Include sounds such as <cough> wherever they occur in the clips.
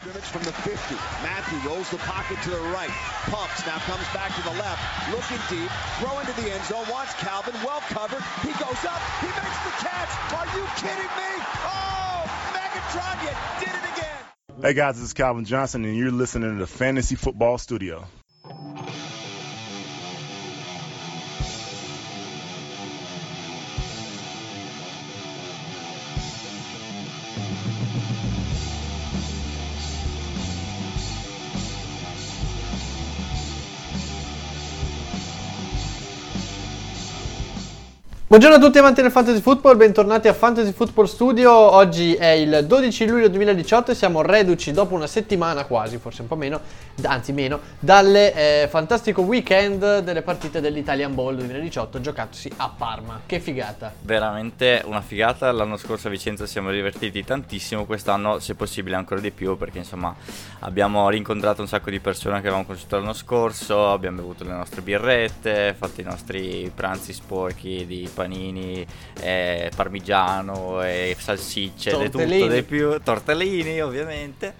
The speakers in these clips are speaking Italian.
scrimmage from the 50. Matthew rolls the pocket to the right. Pumps, now comes back to the left. Looking deep, throw into the end zone, wants Calvin, well covered. He goes up, he makes the catch. Are you kidding me? Oh, Megatron, you did it again. Hey guys, this is Calvin Johnson, and you're listening to the Fantasy Football Studio. Buongiorno a tutti amanti del Fantasy Football, bentornati a Fantasy Football Studio. Oggi è il 12 luglio 2018 e siamo reduci dopo una settimana quasi, forse un po' meno, anzi meno, dalle eh, fantastico weekend delle partite dell'Italian Bowl 2018 giocatosi a Parma. Che figata! Veramente una figata. L'anno scorso a Vicenza siamo divertiti tantissimo, quest'anno se possibile ancora di più perché insomma abbiamo rincontrato un sacco di persone che avevamo conosciuto l'anno scorso, abbiamo bevuto le nostre birrette, fatto i nostri pranzi sporchi di panini, eh, parmigiano e salsicce, di tutto di più, tortellini ovviamente.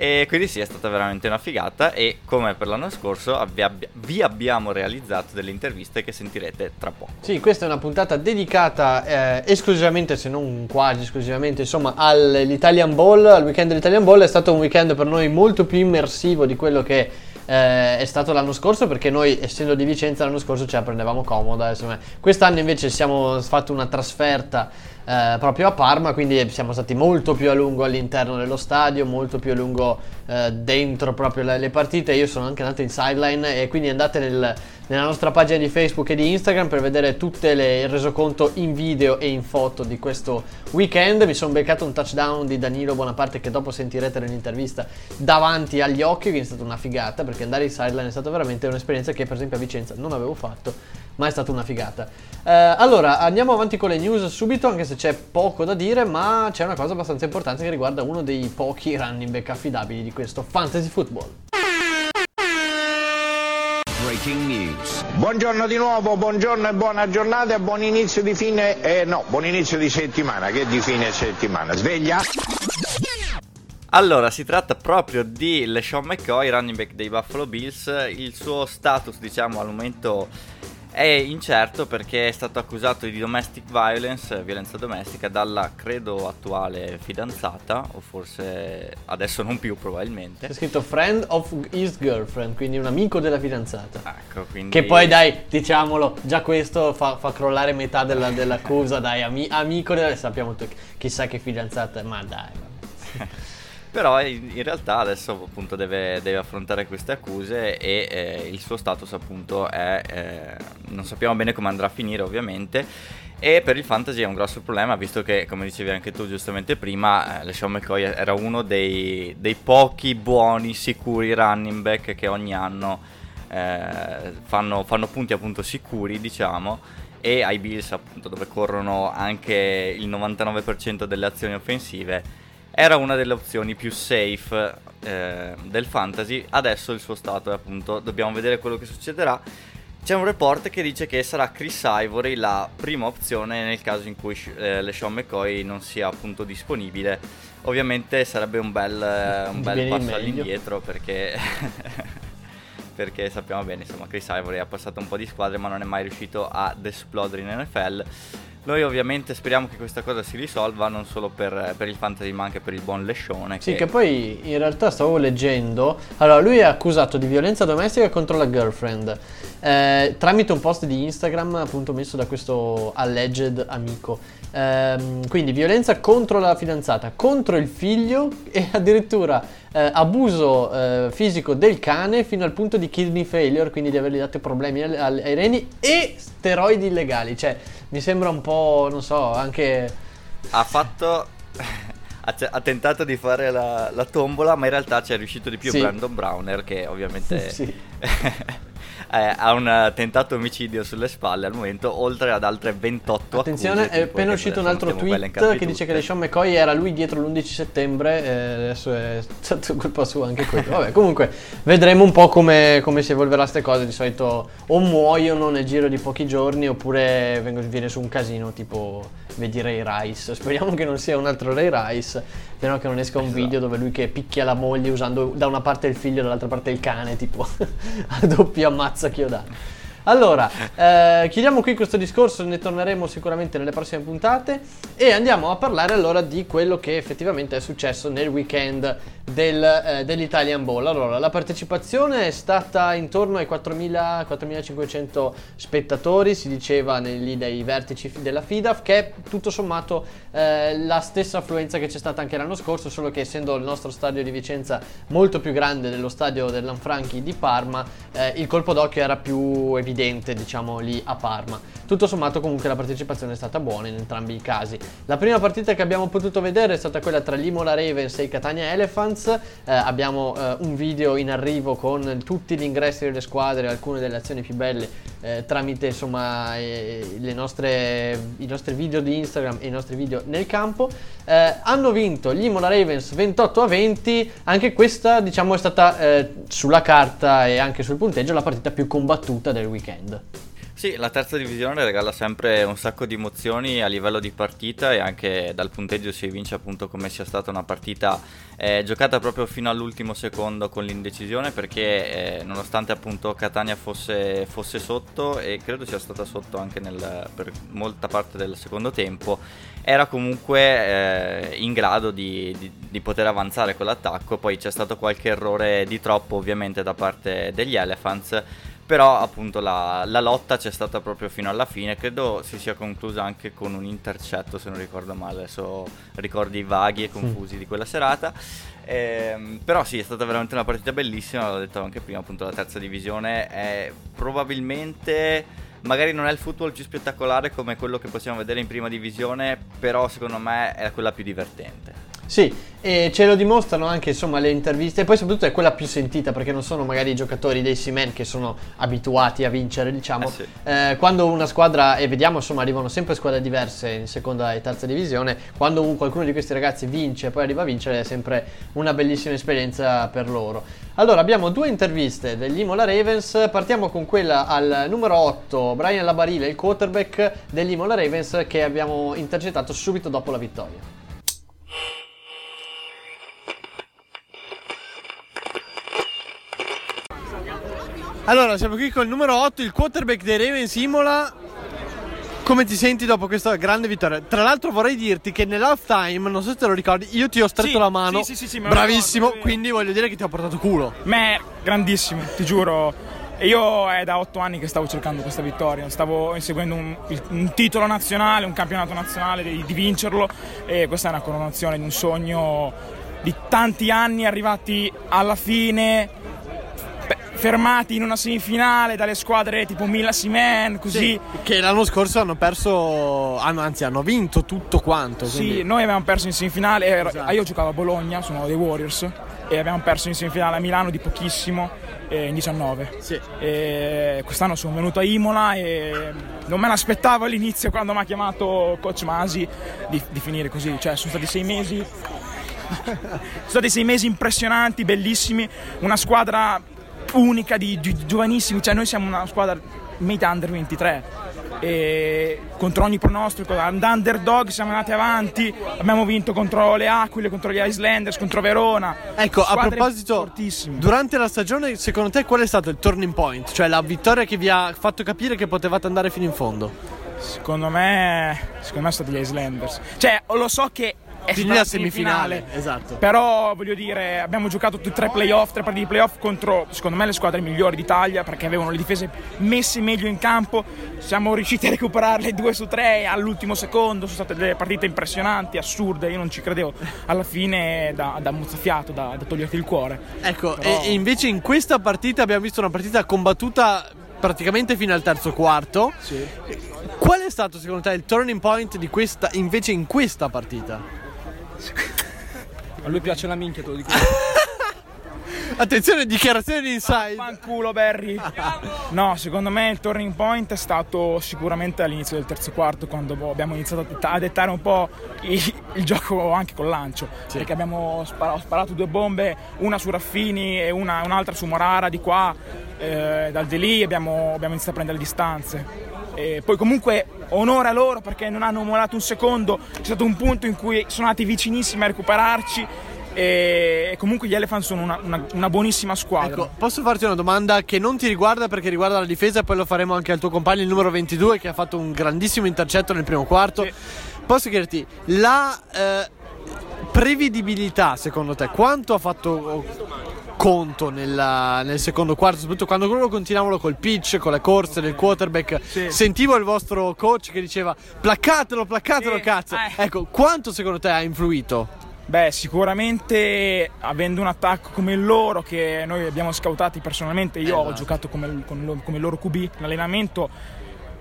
E quindi sì, è stata veramente una figata e come per l'anno scorso vi, abbi- vi abbiamo realizzato delle interviste che sentirete tra poco. Sì, questa è una puntata dedicata eh, esclusivamente, se non quasi esclusivamente, insomma, all'Italian Bowl, al weekend dell'Italian Bowl. È stato un weekend per noi molto più immersivo di quello che eh, è stato l'anno scorso perché noi essendo di Vicenza l'anno scorso ce la prendevamo comoda insomma. quest'anno invece siamo fatto una trasferta eh, proprio a Parma quindi siamo stati molto più a lungo all'interno dello stadio molto più a lungo eh, dentro proprio le, le, partite io sono anche andato in sideline e quindi andate nel, nella nostra pagina di Facebook e di Instagram per vedere tutte le, il resoconto in video e in foto di questo weekend. Mi sono beccato un touchdown di Danilo Bonaparte che dopo sentirete nell'intervista davanti agli occhi quindi è stata una figata perché andare in sideline è stata veramente un'esperienza che per esempio a Vicenza non avevo fatto ma è stata una figata. Eh, allora andiamo avanti con le news subito anche se c'è poco da dire ma c'è una cosa abbastanza importante che riguarda uno dei pochi running back affidabili di questo fantasy football Breaking news. Buongiorno di nuovo, buongiorno e buona giornata e buon inizio di fine, eh, no, buon inizio di settimana, che di fine settimana. Sveglia? Allora, si tratta proprio di LeSean McCoy, running back dei Buffalo Bills. Il suo status, diciamo, al momento è incerto perché è stato accusato di domestic violence, violenza domestica, dalla credo attuale fidanzata, o forse adesso non più probabilmente. C'è scritto friend of his girlfriend, quindi un amico della fidanzata. Ecco, quindi... Che poi dai, diciamolo, già questo fa, fa crollare metà della, dell'accusa, dai, ami, amico della... sappiamo tutti, chissà che fidanzata, ma dai. <laughs> Però in, in, realtà adesso appunto deve, deve, affrontare queste accuse e eh, il suo status appunto è... Eh, non sappiamo bene come andrà a finire ovviamente. E per il fantasy è un grosso problema, visto che, come dicevi anche tu giustamente prima, eh, LeSean McCoy era uno dei, dei, pochi buoni, sicuri running back che ogni anno eh, fanno, fanno punti appunto sicuri, diciamo, e ai Bills appunto dove corrono anche il 99% delle azioni offensive era una delle opzioni più safe eh, del fantasy. Adesso il suo stato è appunto, dobbiamo vedere quello che succederà. C'è un report che dice che sarà Chris Ivory la prima opzione nel caso in cui eh, LeSean McCoy non sia appunto disponibile. Ovviamente sarebbe un bel, eh, un bel passo all'indietro perché, <laughs> perché sappiamo bene, insomma, Chris Ivory ha passato un po' di squadre ma non è mai riuscito ad esplodere in NFL. Noi ovviamente speriamo che questa cosa si risolva non solo per, per il fantasy ma anche per il buon Lescione. Sì, che... che poi in realtà stavo leggendo, allora lui è accusato di violenza domestica contro la girlfriend eh, tramite un post di Instagram appunto messo da questo alleged amico. Eh, quindi violenza contro la fidanzata, contro il figlio e addirittura eh, abuso eh, fisico del cane fino al punto di kidney failure, quindi di avergli dato problemi ai, ai reni e steroidi illegali. Cioè, mi sembra un po', non so, anche... Ha fatto... <laughs> ha, tentato di fare la, la, tombola, ma in realtà ci è riuscito di più sì. Brandon Browner, che ovviamente... <laughs> sì. <laughs> eh, ha un tentato omicidio sulle spalle al momento, oltre ad altre 28 Attenzione, accuse, è appena uscito un altro tweet che dice che. LeSean McCoy era lui dietro l'11 settembre, eh, adesso è stato colpa sua anche quello. Vabbè, comunque vedremo un po' come, come si evolverà queste cose, di solito o muoiono nel giro di pochi giorni oppure vengono, viene su un casino tipo vedi Ray Rice. Speriamo che non sia un altro Ray Rice, speriamo che non esca un Esatto. video dove lui che picchia la moglie usando da una parte il figlio e dall'altra parte il cane, tipo <laughs> a doppio ammazza chiodato. Allora, eh, chiudiamo qui questo discorso, ne torneremo sicuramente nelle prossime puntate e andiamo a parlare allora di quello che effettivamente è successo nel weekend del, eh, dell'Italian Bowl. Allora, la partecipazione è stata intorno ai 4.000, 4.500 spettatori, si diceva lì dai vertici della FIDAF, che è tutto sommato eh, la stessa affluenza che c'è stata anche l'anno scorso, solo che essendo il nostro stadio di Vicenza molto più grande dello stadio del Lanfranchi di Parma, eh, il colpo d'occhio era più evidente, diciamo, lì a Parma. Tutto sommato comunque la partecipazione è stata buona in entrambi i casi. La prima partita che abbiamo potuto vedere è stata quella tra l'Imola Ravens e i Catania Elephants. Eh, abbiamo eh, un video in arrivo con tutti gli ingressi delle squadre, alcune delle azioni più belle eh, tramite insomma eh, nostre, i nostri video di Instagram e i nostri video nel campo. Eh, hanno vinto gli Imola Ravens 28 a 20. Anche questa, diciamo, è stata eh, sulla carta e anche sul punteggio la partita più combattuta del weekend. Sì, la terza divisione regala sempre un sacco di emozioni a livello di partita e anche dal punteggio si evince appunto come sia stata una partita eh, giocata proprio fino all'ultimo secondo con l'indecisione perché eh, nonostante appunto Catania fosse, fosse sotto e credo sia stata sotto anche nel- per molta parte del secondo tempo, era comunque eh, in grado di, di- di poter avanzare con l'attacco, poi c'è stato qualche errore di troppo ovviamente da parte degli Elephants però appunto la, la lotta c'è stata proprio fino alla fine, credo si sia conclusa anche con un intercetto se non ricordo male, adesso ricordi vaghi e confusi di quella serata. Ehm, però sì, è stata veramente una partita bellissima, l'ho detto anche prima, appunto la terza divisione è probabilmente, magari non è il football più spettacolare come quello che possiamo vedere in prima divisione, però secondo me è quella più divertente. Sì, e ce lo dimostrano anche insomma le interviste, e poi soprattutto è quella più sentita perché non sono magari i giocatori dei Seamen che sono abituati a vincere, diciamo. Eh sì. Eh, quando una squadra, e vediamo insomma arrivano sempre squadre diverse in seconda e terza divisione, quando un- qualcuno di questi ragazzi vince e poi arriva a vincere è sempre una bellissima esperienza per loro. Allora abbiamo due interviste degli Imola Ravens, partiamo con quella al numero 8, Brian Labarile, il quarterback degli Imola Ravens che abbiamo intercettato subito dopo la vittoria. Allora, siamo qui con il numero 8, il quarterback dei Ravens Imola. Come ti senti dopo questa grande vittoria? Tra l'altro vorrei dirti che nell'halftime, non so se te lo ricordi, io ti ho stretto Sì, la mano. sì, sì, sì, sì, me lo Bravissimo, ricordo. quindi voglio dire che ti ho portato culo. Me, grandissimo, ti giuro. E io è da otto anni che stavo cercando questa vittoria, stavo inseguendo un, il- un titolo nazionale, un campionato nazionale, di, di vincerlo e questa è una coronazione di un sogno di tanti anni arrivati alla fine, fermati in una semifinale dalle squadre tipo Mila Simen, così. Sì, che l'anno scorso hanno perso, hanno- anzi hanno vinto tutto quanto. Sì, quindi- noi abbiamo perso in semifinale. ero- Esatto. Io giocavo a Bologna, sono dei Warriors. E abbiamo perso in semifinale a Milano di pochissimo, eh, in 19. Sì. E quest'anno sono venuto a Imola e non me l'aspettavo all'inizio quando mi ha chiamato coach Masi di, di finire così. Cioè, sono stati sei mesi. <laughs> sono stati sei mesi impressionanti, bellissimi. Una squadra unica di, di giovanissimi. Cioè, noi siamo una squadra made under 23 e contro ogni pronostico da underdog siamo andati avanti abbiamo vinto contro le Aquile contro gli Islanders contro Verona Ecco, a proposito, durante la stagione, secondo te qual è stato il turning point? Cioè la vittoria che vi ha fatto capire che potevate andare fino in fondo? secondo me secondo me sono stati gli Islanders cioè lo so che è stata la semifinale, esatto. Però voglio dire, abbiamo giocato tutti e tre playoff, tre partite di playoff contro secondo me le squadre migliori d'Italia perché avevano le difese messe meglio in campo. Siamo riusciti a recuperarle due su tre all'ultimo secondo. Sono state delle partite impressionanti, assurde. Io non ci credevo. Alla fine da, da mozzafiato, da, da toglierti il cuore. Ecco, Però- e, e invece in questa partita abbiamo visto una partita combattuta praticamente fino al terzo quarto. Qual è stato secondo te il turning point di questa invece in questa partita? A lui piace la minchia, te lo dico. <laughs> Attenzione, dichiarazione di inside. Fanculo Barry. No, secondo me il turning point è stato sicuramente all'inizio del terzo quarto quando abbiamo iniziato a detta- a dettare un po' i- il gioco anche col lancio. Perché abbiamo spara- ho sparato due bombe, una su Raffini e una- un'altra su Morara di qua, eh, dal di lì abbiamo, abbiamo iniziato a prendere le distanze. E poi comunque onore a loro perché non hanno mollato un secondo, c'è stato un punto in cui sono andati vicinissimi a recuperarci e comunque gli Elephant sono una, una- una buonissima squadra. Ecco, posso farti una domanda che non ti riguarda perché riguarda la difesa e poi lo faremo anche al tuo compagno, il numero 22, che ha fatto un grandissimo intercetto nel primo quarto. Sì. Posso chiederti, la eh, prevedibilità, secondo te, quanto ha fatto conto nella- nel secondo quarto, soprattutto quando loro continuavano col pitch, con le corse del quarterback? Sì. Sentivo il vostro coach che diceva placcatelo, placcatelo, Sì, cazzo. eh. Ecco, quanto secondo te ha influito? Beh, sicuramente avendo un attacco come il loro, che noi abbiamo scoutati personalmente, io ho giocato come, come loro QB in allenamento,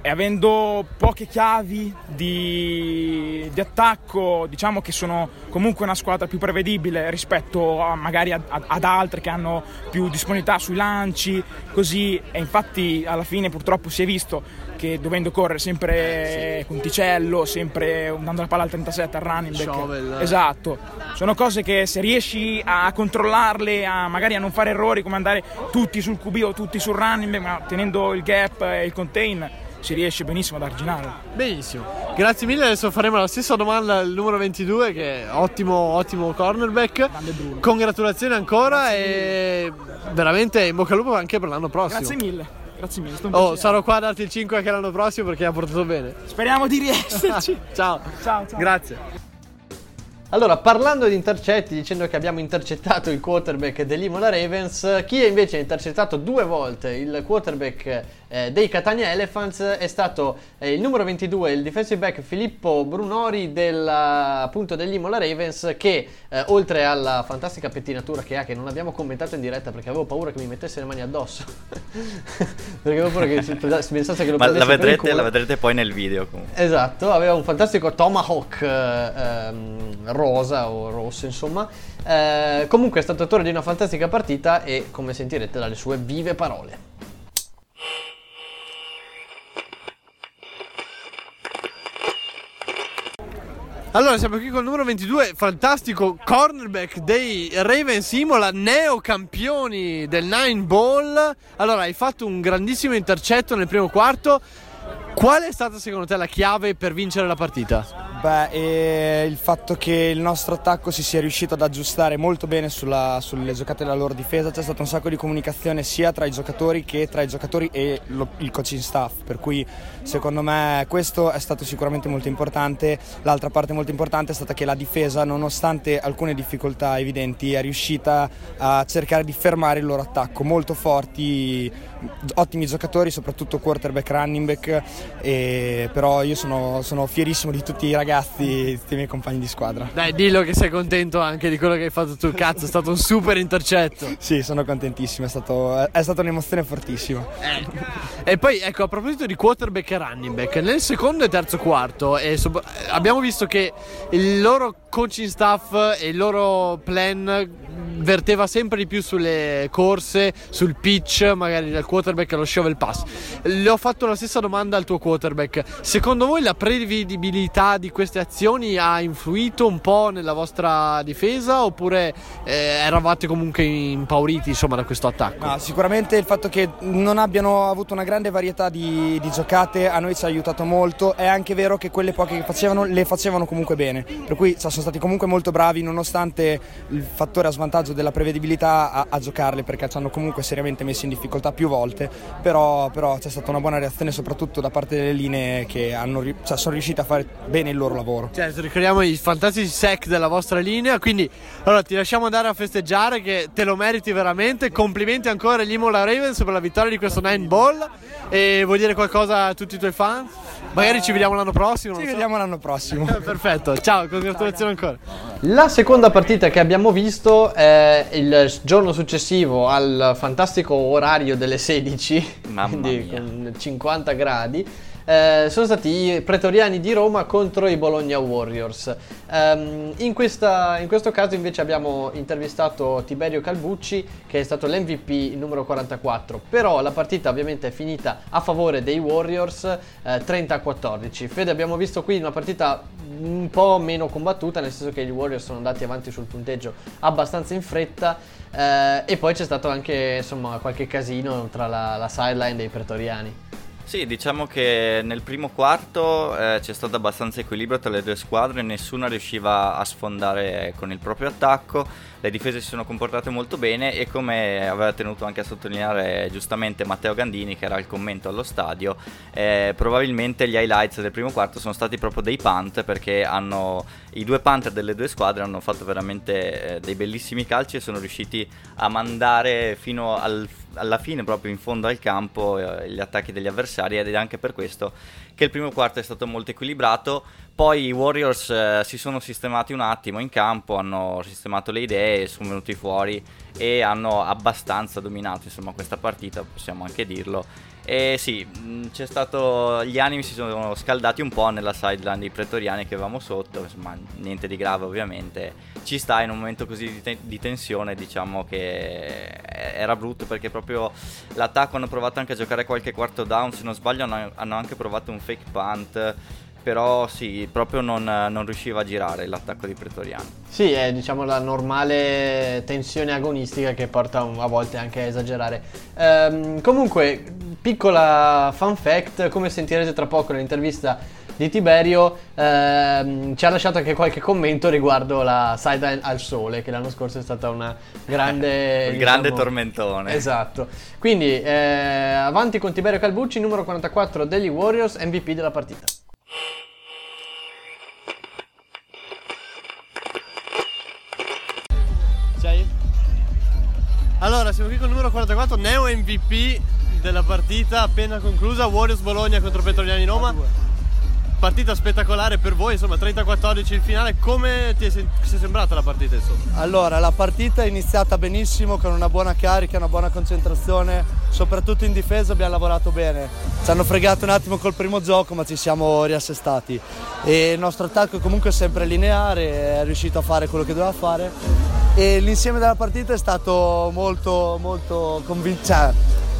e avendo poche chiavi di, di attacco, diciamo che sono comunque una squadra più prevedibile rispetto a, magari ad, ad- altre che hanno più disponibilità sui lanci, così, e infatti alla fine purtroppo si è visto che dovendo correre sempre Conticello, sempre dando la palla al 37 al running back, Shovel, esatto, sono cose che se riesci a controllarle, a magari a non fare errori come andare tutti sul QB o tutti sul running back, ma tenendo il gap e il contain, si riesce benissimo ad arginare. Benissimo, grazie mille. Adesso faremo la stessa domanda al numero 22, che è ottimo, ottimo cornerback. Congratulazioni ancora e veramente in bocca al lupo anche per l'anno prossimo. Grazie mille, grazie mille. Oh, sarò qua a darti il 5 anche l'anno prossimo perché ha portato bene. Speriamo di riesserci. <laughs> ciao. ciao, ciao. Grazie. Allora, parlando di intercetti, dicendo che abbiamo intercettato il quarterback dell'Imola Ravens, chi invece ha intercettato due volte il quarterback eh, dei Catania Elephants è stato eh, il numero 22, il defensive back Filippo Brunori del, appunto dell'Imola Ravens che eh, oltre alla fantastica pettinatura che ha, che non abbiamo commentato in diretta perché avevo paura che mi mettesse le mani addosso, <laughs> perché avevo paura che si si pensasse che lo Ma la vedrete, la vedrete poi nel video comunque. Esatto, aveva un fantastico tomahawk eh, ehm, rosa o rosso, insomma. Eh, comunque è stato autore di una fantastica partita e come sentirete dalle sue vive parole. Allora, siamo qui col numero 22, fantastico cornerback dei Ravens Imola, neocampioni del Nine Ball. Allora, hai fatto un grandissimo intercetto nel primo quarto. Qual è stata secondo te la chiave per vincere la partita? Beh, il fatto che il nostro attacco si sia riuscito ad aggiustare molto bene sulla- sulle giocate della loro difesa, c'è stato un sacco di comunicazione sia tra i giocatori che tra i giocatori e lo- il coaching staff, per cui secondo me questo è stato sicuramente molto importante. L'altra parte molto importante è stata che la difesa, nonostante alcune difficoltà evidenti, è riuscita a cercare di fermare il loro attacco, molto forti, ottimi giocatori, soprattutto quarterback, running back, e- però io sono, sono fierissimo di tutti i ragazzi, di tutti i miei compagni di squadra. Dai, dillo che sei contento anche di quello che hai fatto tu. Cazzo, è stato un super intercetto. Sì, sono contentissimo, è, stato- è stata un'emozione fortissima. E poi, ecco, a proposito di quarterback e running back, nel secondo e terzo quarto e sop- abbiamo visto che il loro coaching staff e il loro plan verteva sempre di più sulle corse, sul pitch, magari del quarterback allo shovel pass. Le ho fatto la stessa domanda al tuo quarterback. Secondo voi la prevedibilità di queste azioni ha influito un po' nella vostra difesa oppure eh, eravate comunque impauriti insomma da questo attacco? No, sicuramente il fatto che non abbiano avuto una grande varietà di, di giocate a noi ci ha aiutato molto. È anche vero che quelle poche che facevano le facevano comunque bene. Per cui cioè, sono stati comunque molto bravi, nonostante il fattore a svantaggio della prevedibilità a, a giocarle, perché ci hanno comunque seriamente messo in difficoltà più volte. Però, però c'è stata una buona reazione, soprattutto da parte delle linee che hanno, cioè, sono riuscite a fare bene il loro lavoro. Certo, ricordiamo i fantastici sec della vostra linea. Quindi, allora ti lasciamo andare a festeggiare, che te lo meriti veramente. Complimenti ancora agli Imola Ravens per la vittoria di questo Nine Ball. E vuoi dire qualcosa a tutti i tuoi fan? Magari ci vediamo l'anno prossimo. Ci non so. vediamo l'anno prossimo. <laughs> Perfetto, ciao, congratulazioni ancora. La seconda partita che abbiamo visto è il giorno successivo al fantastico orario delle 16, Mamma quindi mia. con 50 gradi. Eh, sono stati i pretoriani di Roma contro i Bologna Warriors. Um, in, questa, in, questo caso invece abbiamo intervistato Tiberio Calbucci che è stato l'MVP numero 44, però la partita ovviamente è finita a favore dei Warriors eh, 30-14. Fede abbiamo visto qui una partita un po' meno combattuta, nel senso che gli Warriors sono andati avanti sul punteggio abbastanza in fretta eh, e poi c'è stato anche insomma qualche casino tra la, la sideline dei pretoriani. Sì, diciamo che nel primo quarto eh, c'è stato abbastanza equilibrio tra le due squadre, nessuna riusciva a sfondare con il proprio attacco, le difese si sono comportate molto bene e come aveva tenuto anche a sottolineare giustamente Matteo Gandini che era al commento allo stadio, eh, probabilmente gli highlights del primo quarto sono stati proprio dei punt perché hanno, i due punter delle due squadre hanno fatto veramente eh, dei bellissimi calci e sono riusciti a mandare fino al alla fine, proprio in fondo al campo, eh, gli attacchi degli avversari ed è anche per questo che il primo quarto è stato molto equilibrato. Poi i Warriors eh, si sono sistemati un attimo in campo, hanno sistemato le idee, sono venuti fuori e hanno abbastanza dominato insomma, questa partita, possiamo anche dirlo. E sì, mm, stato. Gli animi si sono scaldati un po' nella sideline dei pretoriani che avevamo sotto. Insomma, niente di grave, ovviamente. Ci sta in un momento così di, te- di tensione. Diciamo che era brutto perché proprio l'attacco hanno provato anche a giocare qualche quarto down. Se non sbaglio, hanno, hanno anche provato un fake punt però sì, proprio non, non, riusciva a girare l'attacco di Pretoriano. Sì, è diciamo la normale tensione agonistica che porta a volte anche a esagerare. Ehm, comunque, piccola fun fact, come sentirete tra poco nell'intervista di Tiberio, ehm, ci ha lasciato anche qualche commento riguardo la sideline al sole, che l'anno scorso è stata una grande... <laughs> Diciamo, grande tormentone. Esatto. Quindi, eh, avanti con Tiberio Calbucci, numero 44 degli Warriors, MVP della partita. Allora, siamo qui con il numero 44, neo MVP della partita appena conclusa, Warriors Bologna contro Petroliani Roma. Partita spettacolare per voi, insomma 30-14 il finale, come ti è, sem- è sembrata la partita? Insomma? Allora, la partita è iniziata benissimo con una buona carica, una buona concentrazione, soprattutto in difesa abbiamo lavorato bene. Ci hanno fregato un attimo col primo gioco ma ci siamo riassestati e il nostro attacco è comunque sempre lineare, è riuscito a fare quello che doveva fare e l'insieme della partita è stato molto molto convincente, cioè,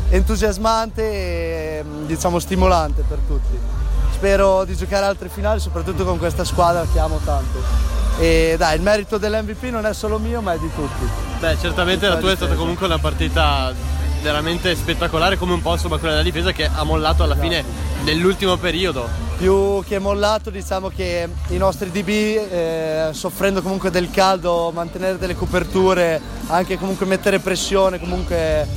entusiasmante e diciamo stimolante per tutti. Spero di giocare altre finali soprattutto con questa squadra che amo tanto. E dai, il merito dell'MVP non è solo mio ma è di tutti. Beh, certamente la tua è stata comunque una partita veramente spettacolare come un po' insomma quella della difesa che ha mollato alla fine nell'ultimo periodo. Più che mollato diciamo che i nostri DB eh, soffrendo comunque del caldo, mantenere delle coperture, anche comunque mettere pressione, comunque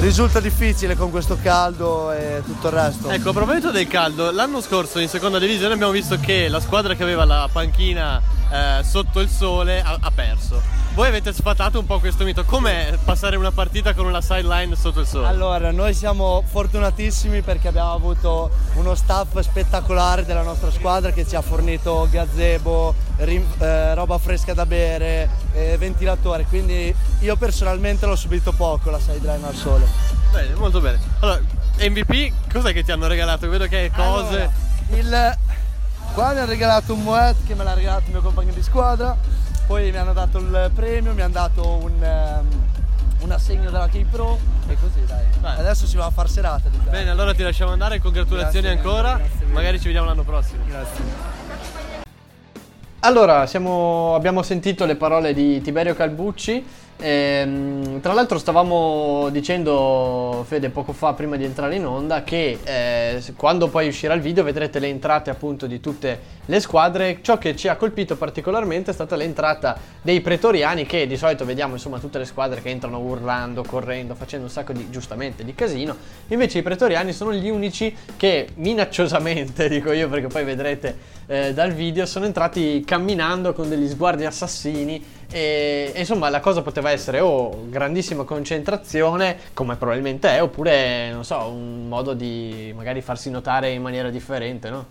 risulta difficile con questo caldo e tutto il resto. Ecco, a proposito del caldo, l'anno scorso in seconda divisione abbiamo visto che la squadra che aveva la panchina eh, sotto il sole ha, ha perso voi avete sfatato un po' questo mito. Com'è passare una partita con una sideline sotto il sole? Allora, noi siamo fortunatissimi perché abbiamo avuto uno staff spettacolare della nostra squadra che ci ha fornito gazebo, rim- eh, roba fresca da bere, eh, ventilatore. Quindi io personalmente l'ho subito poco la sideline al sole. Bene, molto bene. Allora, MVP, cos'è che ti hanno regalato? Vedo che cose. Allora, il... Qua mi hanno regalato un Moet che me l'ha regalato il mio compagno di squadra poi mi hanno dato il premio, mi hanno dato un, um, un assegno della Key Pro e così dai. dai. Adesso si va a far serata. Diciamo. Bene, allora ti lasciamo andare, congratulazioni grazie, ancora, grazie magari ci vediamo l'anno prossimo. Grazie. Allora, siamo, abbiamo sentito le parole di Tiberio Calbucci Ehm, tra l'altro stavamo dicendo, Fede, poco fa prima di entrare in onda, che eh, quando poi uscirà il video vedrete le entrate appunto di tutte le squadre. Ciò che ci ha colpito particolarmente è stata l'entrata dei pretoriani, che di solito vediamo insomma tutte le squadre che entrano urlando, correndo, facendo un sacco di, giustamente, di casino. Invece i pretoriani sono gli unici che minacciosamente, <laughs> dico io perché poi vedrete eh, dal video, sono entrati camminando con degli sguardi assassini e, e, insomma la cosa poteva essere o grandissima concentrazione, come probabilmente è, oppure non so, un modo di magari farsi notare in maniera differente, no?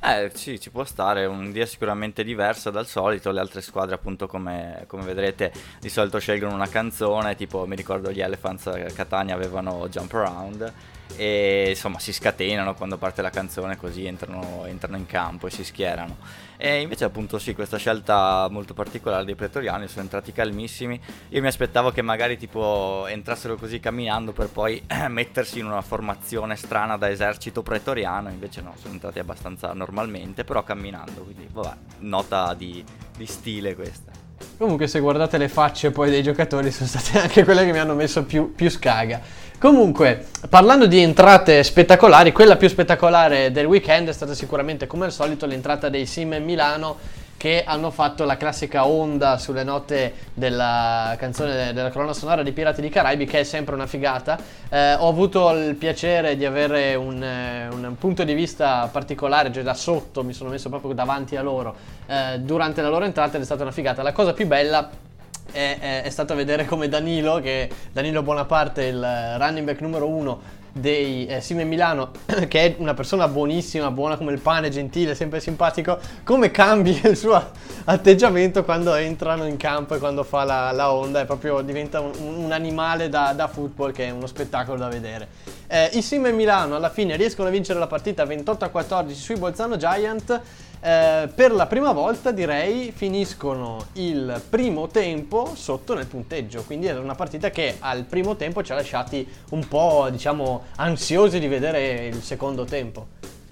Eh sì, ci può stare, un dia sicuramente diverso dal solito, le altre squadre appunto come, come, vedrete di solito scelgono una canzone, tipo mi ricordo gli Elephants a Catania avevano Jump Around e insomma si scatenano quando parte la canzone così entrano, entrano, in campo e si schierano. E invece appunto sì questa scelta molto particolare dei pretoriani sono entrati calmissimi. Io mi aspettavo che magari tipo entrassero così camminando per poi <clears throat> mettersi in una formazione strana da esercito pretoriano invece no sono entrati abbastanza normalmente però camminando quindi vabbè nota di, di stile questa. Comunque se guardate le facce poi dei giocatori sono state <laughs> anche quelle che mi hanno messo più, più scaga Comunque, parlando di entrate spettacolari, quella più spettacolare del weekend è stata sicuramente, come al solito, l'entrata dei Sim Milano che hanno fatto la classica onda sulle note della canzone della colonna sonora di Pirati di Caraibi, che è sempre una figata. Eh, ho avuto il piacere di avere un, eh, un, punto di vista particolare, cioè da sotto, mi sono messo proprio davanti a loro eh, durante la loro entrata ed è stata una figata. La cosa più bella è, è, è, stato vedere come Danilo, che Danilo Bonaparte, il running back numero uno dei eh, Sime Milano, <coughs> che è una persona buonissima, buona come il pane, gentile, sempre simpatico, come cambia il suo atteggiamento quando entrano in campo e quando fa la, la onda, è proprio diventa un, un animale da, da, football che è uno spettacolo da vedere. Eh, I Sime Milano alla fine riescono a vincere la partita 28 a 14 sui Bolzano Giant eh, per la prima volta direi finiscono il primo tempo sotto nel punteggio, quindi era una partita che al primo tempo ci ha lasciati un po' diciamo ansiosi di vedere il secondo tempo.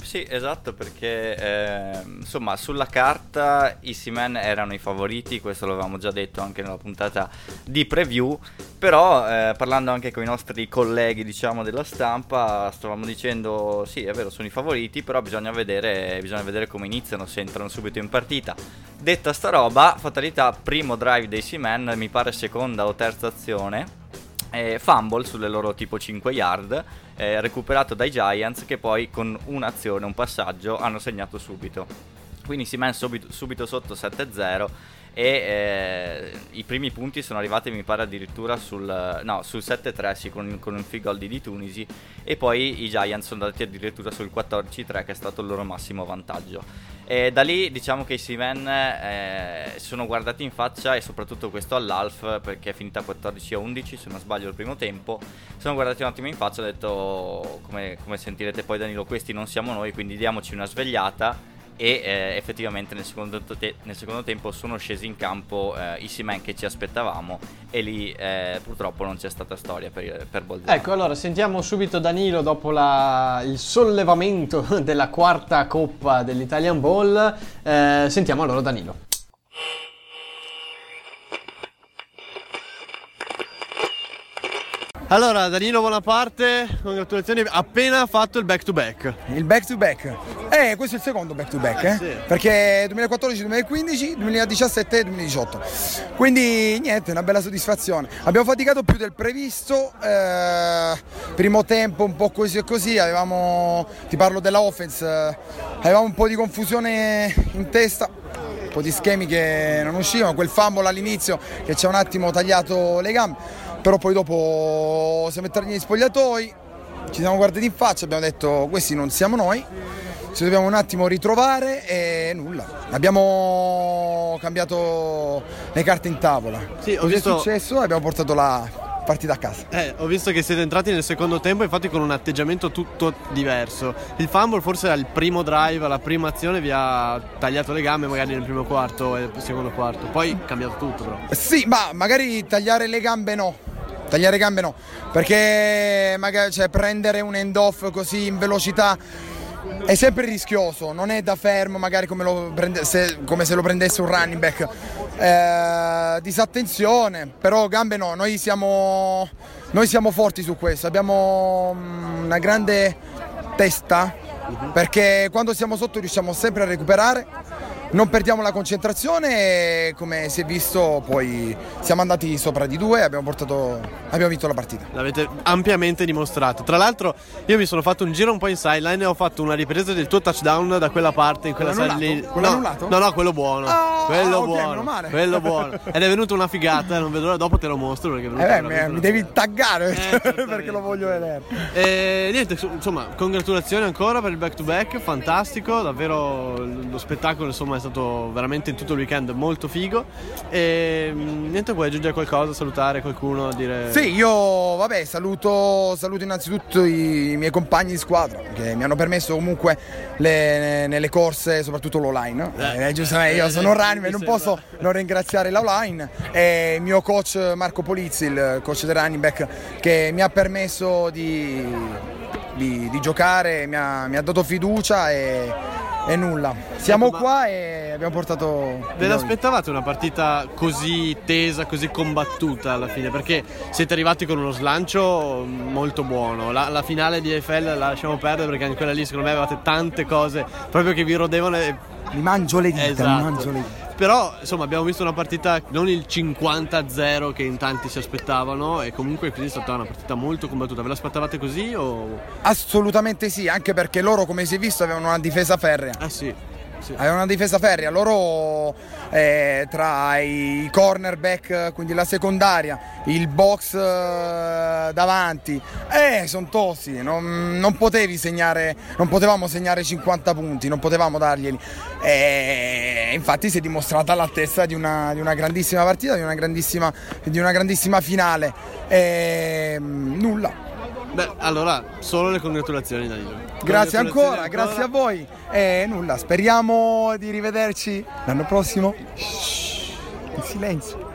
Sì, esatto, perché eh, insomma sulla carta i Seaman erano i favoriti, questo l'avevamo già detto anche nella puntata di preview, però eh, parlando anche con i nostri colleghi diciamo della stampa stavamo dicendo sì è vero sono i favoriti, però bisogna vedere, bisogna vedere come iniziano, se entrano subito in partita. Detta sta roba, fatalità, primo drive dei Seaman, mi pare seconda o terza azione eh, fumble sulle loro tipo 5 yard, eh, recuperato dai Giants che poi con un'azione, un passaggio hanno segnato subito. Quindi si mette subito, subito sotto 7-0 e eh, i primi punti sono arrivati mi pare addirittura sul, no, sul 7-3 sì, con, con un field goal di, di Tunisi e poi i Giants sono andati addirittura sul 14-3 che è stato il loro massimo vantaggio e da lì diciamo che i Seamen eh, sono guardati in faccia e soprattutto questo all'Alf perché è finita 14-11 se non sbaglio il primo tempo. Sono guardati un attimo in faccia e ho detto come, come sentirete poi Danilo? Questi non siamo noi quindi diamoci una svegliata e eh, effettivamente nel secondo, te- nel secondo, tempo sono scesi in campo eh, i Seaman che ci aspettavamo e lì eh, purtroppo non c'è stata storia per, per Bolzano. Ecco, allora sentiamo subito Danilo dopo la, il sollevamento <laughs> della quarta coppa dell'Italian Ball. Eh, sentiamo allora Danilo. Allora, Danilo Bonaparte, congratulazioni, appena fatto il back to back. Il back to back? Eh, questo è il secondo back to back, eh? eh? Sì. Perché 2014, 2015, 2017 e 2018. Quindi niente, una bella soddisfazione. Abbiamo faticato più del previsto, eh, primo tempo un po' così e così, avevamo, ti parlo della offense, avevamo un po' di confusione in testa, un po' di schemi che non uscivano, quel fumble all'inizio che ci ha un attimo tagliato le gambe però poi dopo siamo entrati negli spogliatoi, ci siamo guardati in faccia, abbiamo detto questi non siamo noi, ci dobbiamo un attimo ritrovare e nulla. Abbiamo cambiato le carte in tavola. Sì, ho visto... è successo e abbiamo portato la partita a casa. Eh, ho visto che siete entrati nel secondo tempo, infatti con un atteggiamento tutto diverso. Il fumble forse era il primo drive, la prima azione vi ha tagliato le gambe magari nel primo quarto e nel secondo quarto. Poi è cambiato tutto però. Sì, ma magari tagliare le gambe no Tagliare gambe no, perché magari cioè, prendere un end off così in velocità è sempre rischioso, non è da fermo magari come, prende, se, come se, lo prendesse un running back. Eh, disattenzione, però gambe no, noi siamo, noi siamo forti su questo, abbiamo mm, una grande testa perché quando siamo sotto riusciamo sempre a recuperare non perdiamo la concentrazione e come si è visto poi siamo andati sopra di due e abbiamo, portato, abbiamo vinto la partita. L'avete ampiamente dimostrato. Tra l'altro io mi sono fatto un giro un po' in sideline e ho fatto una ripresa del tuo touchdown da quella parte in quella sideline. Quello no, annullato? No, no, quello buono. Oh, quello okay, buono. Quello buono. Ed è venuta una figata, non vedo l'ora, dopo te lo mostro perché eh beh, mi devi taggare eh, <laughs> perché lo voglio vedere. E niente, insomma, congratulazioni ancora per il back to back, fantastico, davvero lo spettacolo insomma è stato veramente in tutto il weekend molto figo. E mm, niente, vuoi aggiungere qualcosa, salutare qualcuno, dire... Sì, io vabbè saluto, saluto innanzitutto i miei compagni di squadra che mi hanno permesso comunque le, nelle corse, soprattutto l'online. Eh, eh, giustamente, io sono un running, non posso non ringraziare l'online e il mio coach Marco Polizzi, il coach del running back, che mi ha permesso di, di, di giocare, mi ha, mi ha dato fiducia e e nulla. Siamo ecco, qua e abbiamo portato. Ve l'aspettavate una partita così tesa, così combattuta alla fine? Perché siete arrivati con uno slancio molto buono. La, la finale di EFL la lasciamo perdere perché anche quella lì, secondo me, avevate tante cose proprio che vi rodevano. E... Mi mangio le dita, esatto. mi mangio le dita. Però insomma abbiamo visto una partita non il 50-0 che in tanti si aspettavano e comunque così è stata una partita molto combattuta. Ve l'aspettavate così o... Assolutamente sì, anche perché loro come si è visto avevano una difesa ferrea. Ah sì. Sì. Aveva una difesa ferrea, loro eh, tra i cornerback, quindi la secondaria, il box eh, davanti, eh, sono tossi, non, non, potevi segnare, non potevamo segnare 50 punti, non potevamo darglieli. E infatti si è dimostrata l'altezza di una, di una grandissima partita, di una grandissima, di una grandissima finale. E, nulla, Beh, allora, solo le congratulazioni Danilo. Grazie ancora, ancora, grazie a voi. E nulla, speriamo di rivederci l'anno prossimo. Shhh, in silenzio.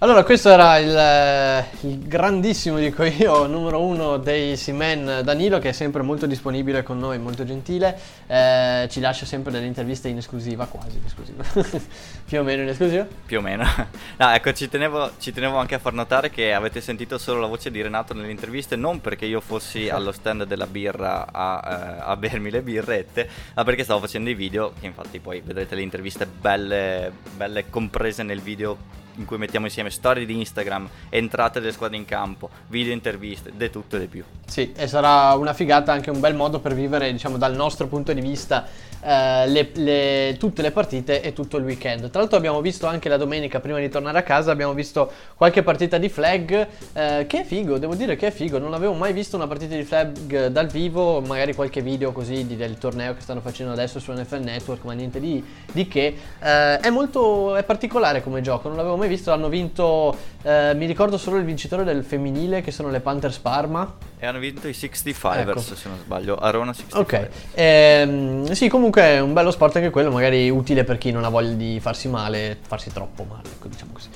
Allora, questo era il, eh, il, grandissimo, dico io, <laughs> numero uno dei Simen Danilo, che è sempre molto disponibile con noi, molto gentile. Eh, ci lascia sempre delle interviste in esclusiva, quasi in esclusiva. <laughs> Più o meno in esclusiva? Più o meno. <laughs> No, ecco, ci tenevo, ci tenevo, anche a far notare che avete sentito solo la voce di Renato nelle interviste, non perché io fossi allo stand della birra a, eh, a bermi le birrette, ma perché stavo facendo i video, che infatti poi vedrete le interviste belle, belle comprese nel video in cui mettiamo insieme storie di Instagram, entrate delle squadre in campo, video interviste, di tutto e di più. Sì, e sarà una figata anche un bel modo per vivere, diciamo, dal nostro punto di vista eh, le, le, tutte le partite e tutto il weekend. Tra l'altro abbiamo visto anche la domenica prima di tornare a casa, abbiamo visto qualche partita di flag, eh, che è figo, devo dire che è figo, non avevo mai visto una partita di flag dal vivo, magari qualche video così di, del torneo che stanno facendo adesso su NFL Network, ma niente di, di che. Eh, è molto è particolare come gioco, non l'avevo mai visto, hanno vinto, eh, mi ricordo solo il vincitore del femminile che sono le Panthers Parma. E hanno vinto i 65ers ecco. se non sbaglio, Arona 65. Ok, ehm, sì comunque è un bello sport anche quello, magari utile per chi non ha voglia di farsi male, farsi troppo male, ecco, diciamo così.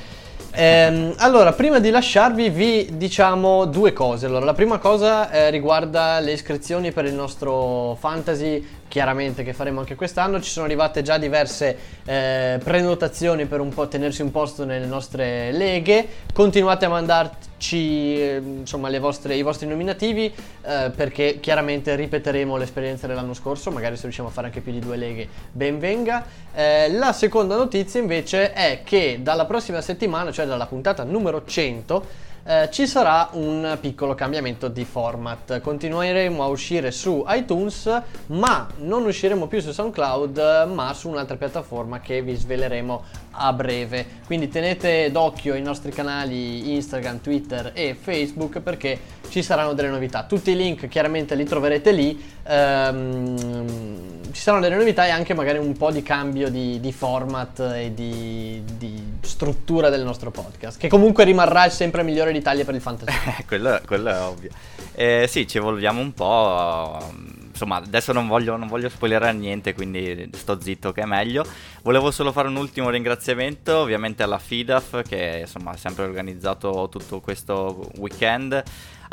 Ehm, allora, prima di lasciarvi vi diciamo due cose. Allora, la prima cosa eh, riguarda le iscrizioni per il nostro fantasy chiaramente che faremo anche quest'anno. Ci sono arrivate già diverse eh, prenotazioni per un po' tenersi un posto nelle nostre leghe. Continuate a mandarci eh, insomma vostre, i vostri nominativi eh, perché chiaramente ripeteremo l'esperienza dell'anno scorso. Magari se riusciamo a fare anche più di due leghe, ben venga. Eh, la seconda notizia invece è che dalla prossima settimana, cioè dalla puntata numero 100, eh, ci sarà un piccolo cambiamento di format. Continueremo a uscire su iTunes, ma non usciremo più su SoundCloud, ma su un'altra piattaforma che vi sveleremo a breve. Quindi tenete d'occhio i nostri canali Instagram, Twitter e Facebook perché ci saranno delle novità. Tutti i link chiaramente li troverete lì. Ehm, ci saranno delle novità e anche magari un po' di cambio di, di format e di, di, struttura del nostro podcast, che comunque rimarrà sempre migliore d'Italia per il fantasy. <laughs> quello, quello, è ovvio. Eh, sì, ci evolviamo un po' insomma, adesso non voglio, non voglio spoilerare niente, quindi sto zitto che è meglio. Volevo solo fare un ultimo ringraziamento, ovviamente alla FIDAF, che insomma ha sempre organizzato tutto questo weekend.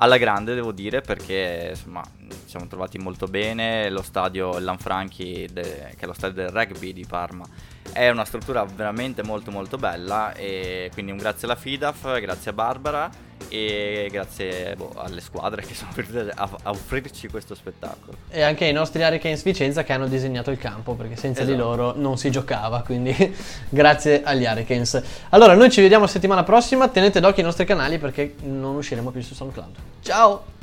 Alla grande devo dire perché insomma ci siamo trovati molto bene, lo stadio Lanfranchi, de, che è lo stadio del rugby di Parma, è una struttura veramente molto molto bella e quindi un grazie alla FIDAF, grazie a Barbara e grazie boh, alle squadre che sono venute a, a, offrirci questo spettacolo. E anche ai nostri Hurricanes Vicenza che hanno disegnato il campo perché senza esatto. di loro non si giocava, quindi <laughs> grazie agli Hurricanes. Allora noi ci vediamo la settimana prossima, tenete d'occhio i nostri canali perché non usciremo più su SoundCloud. Ciao!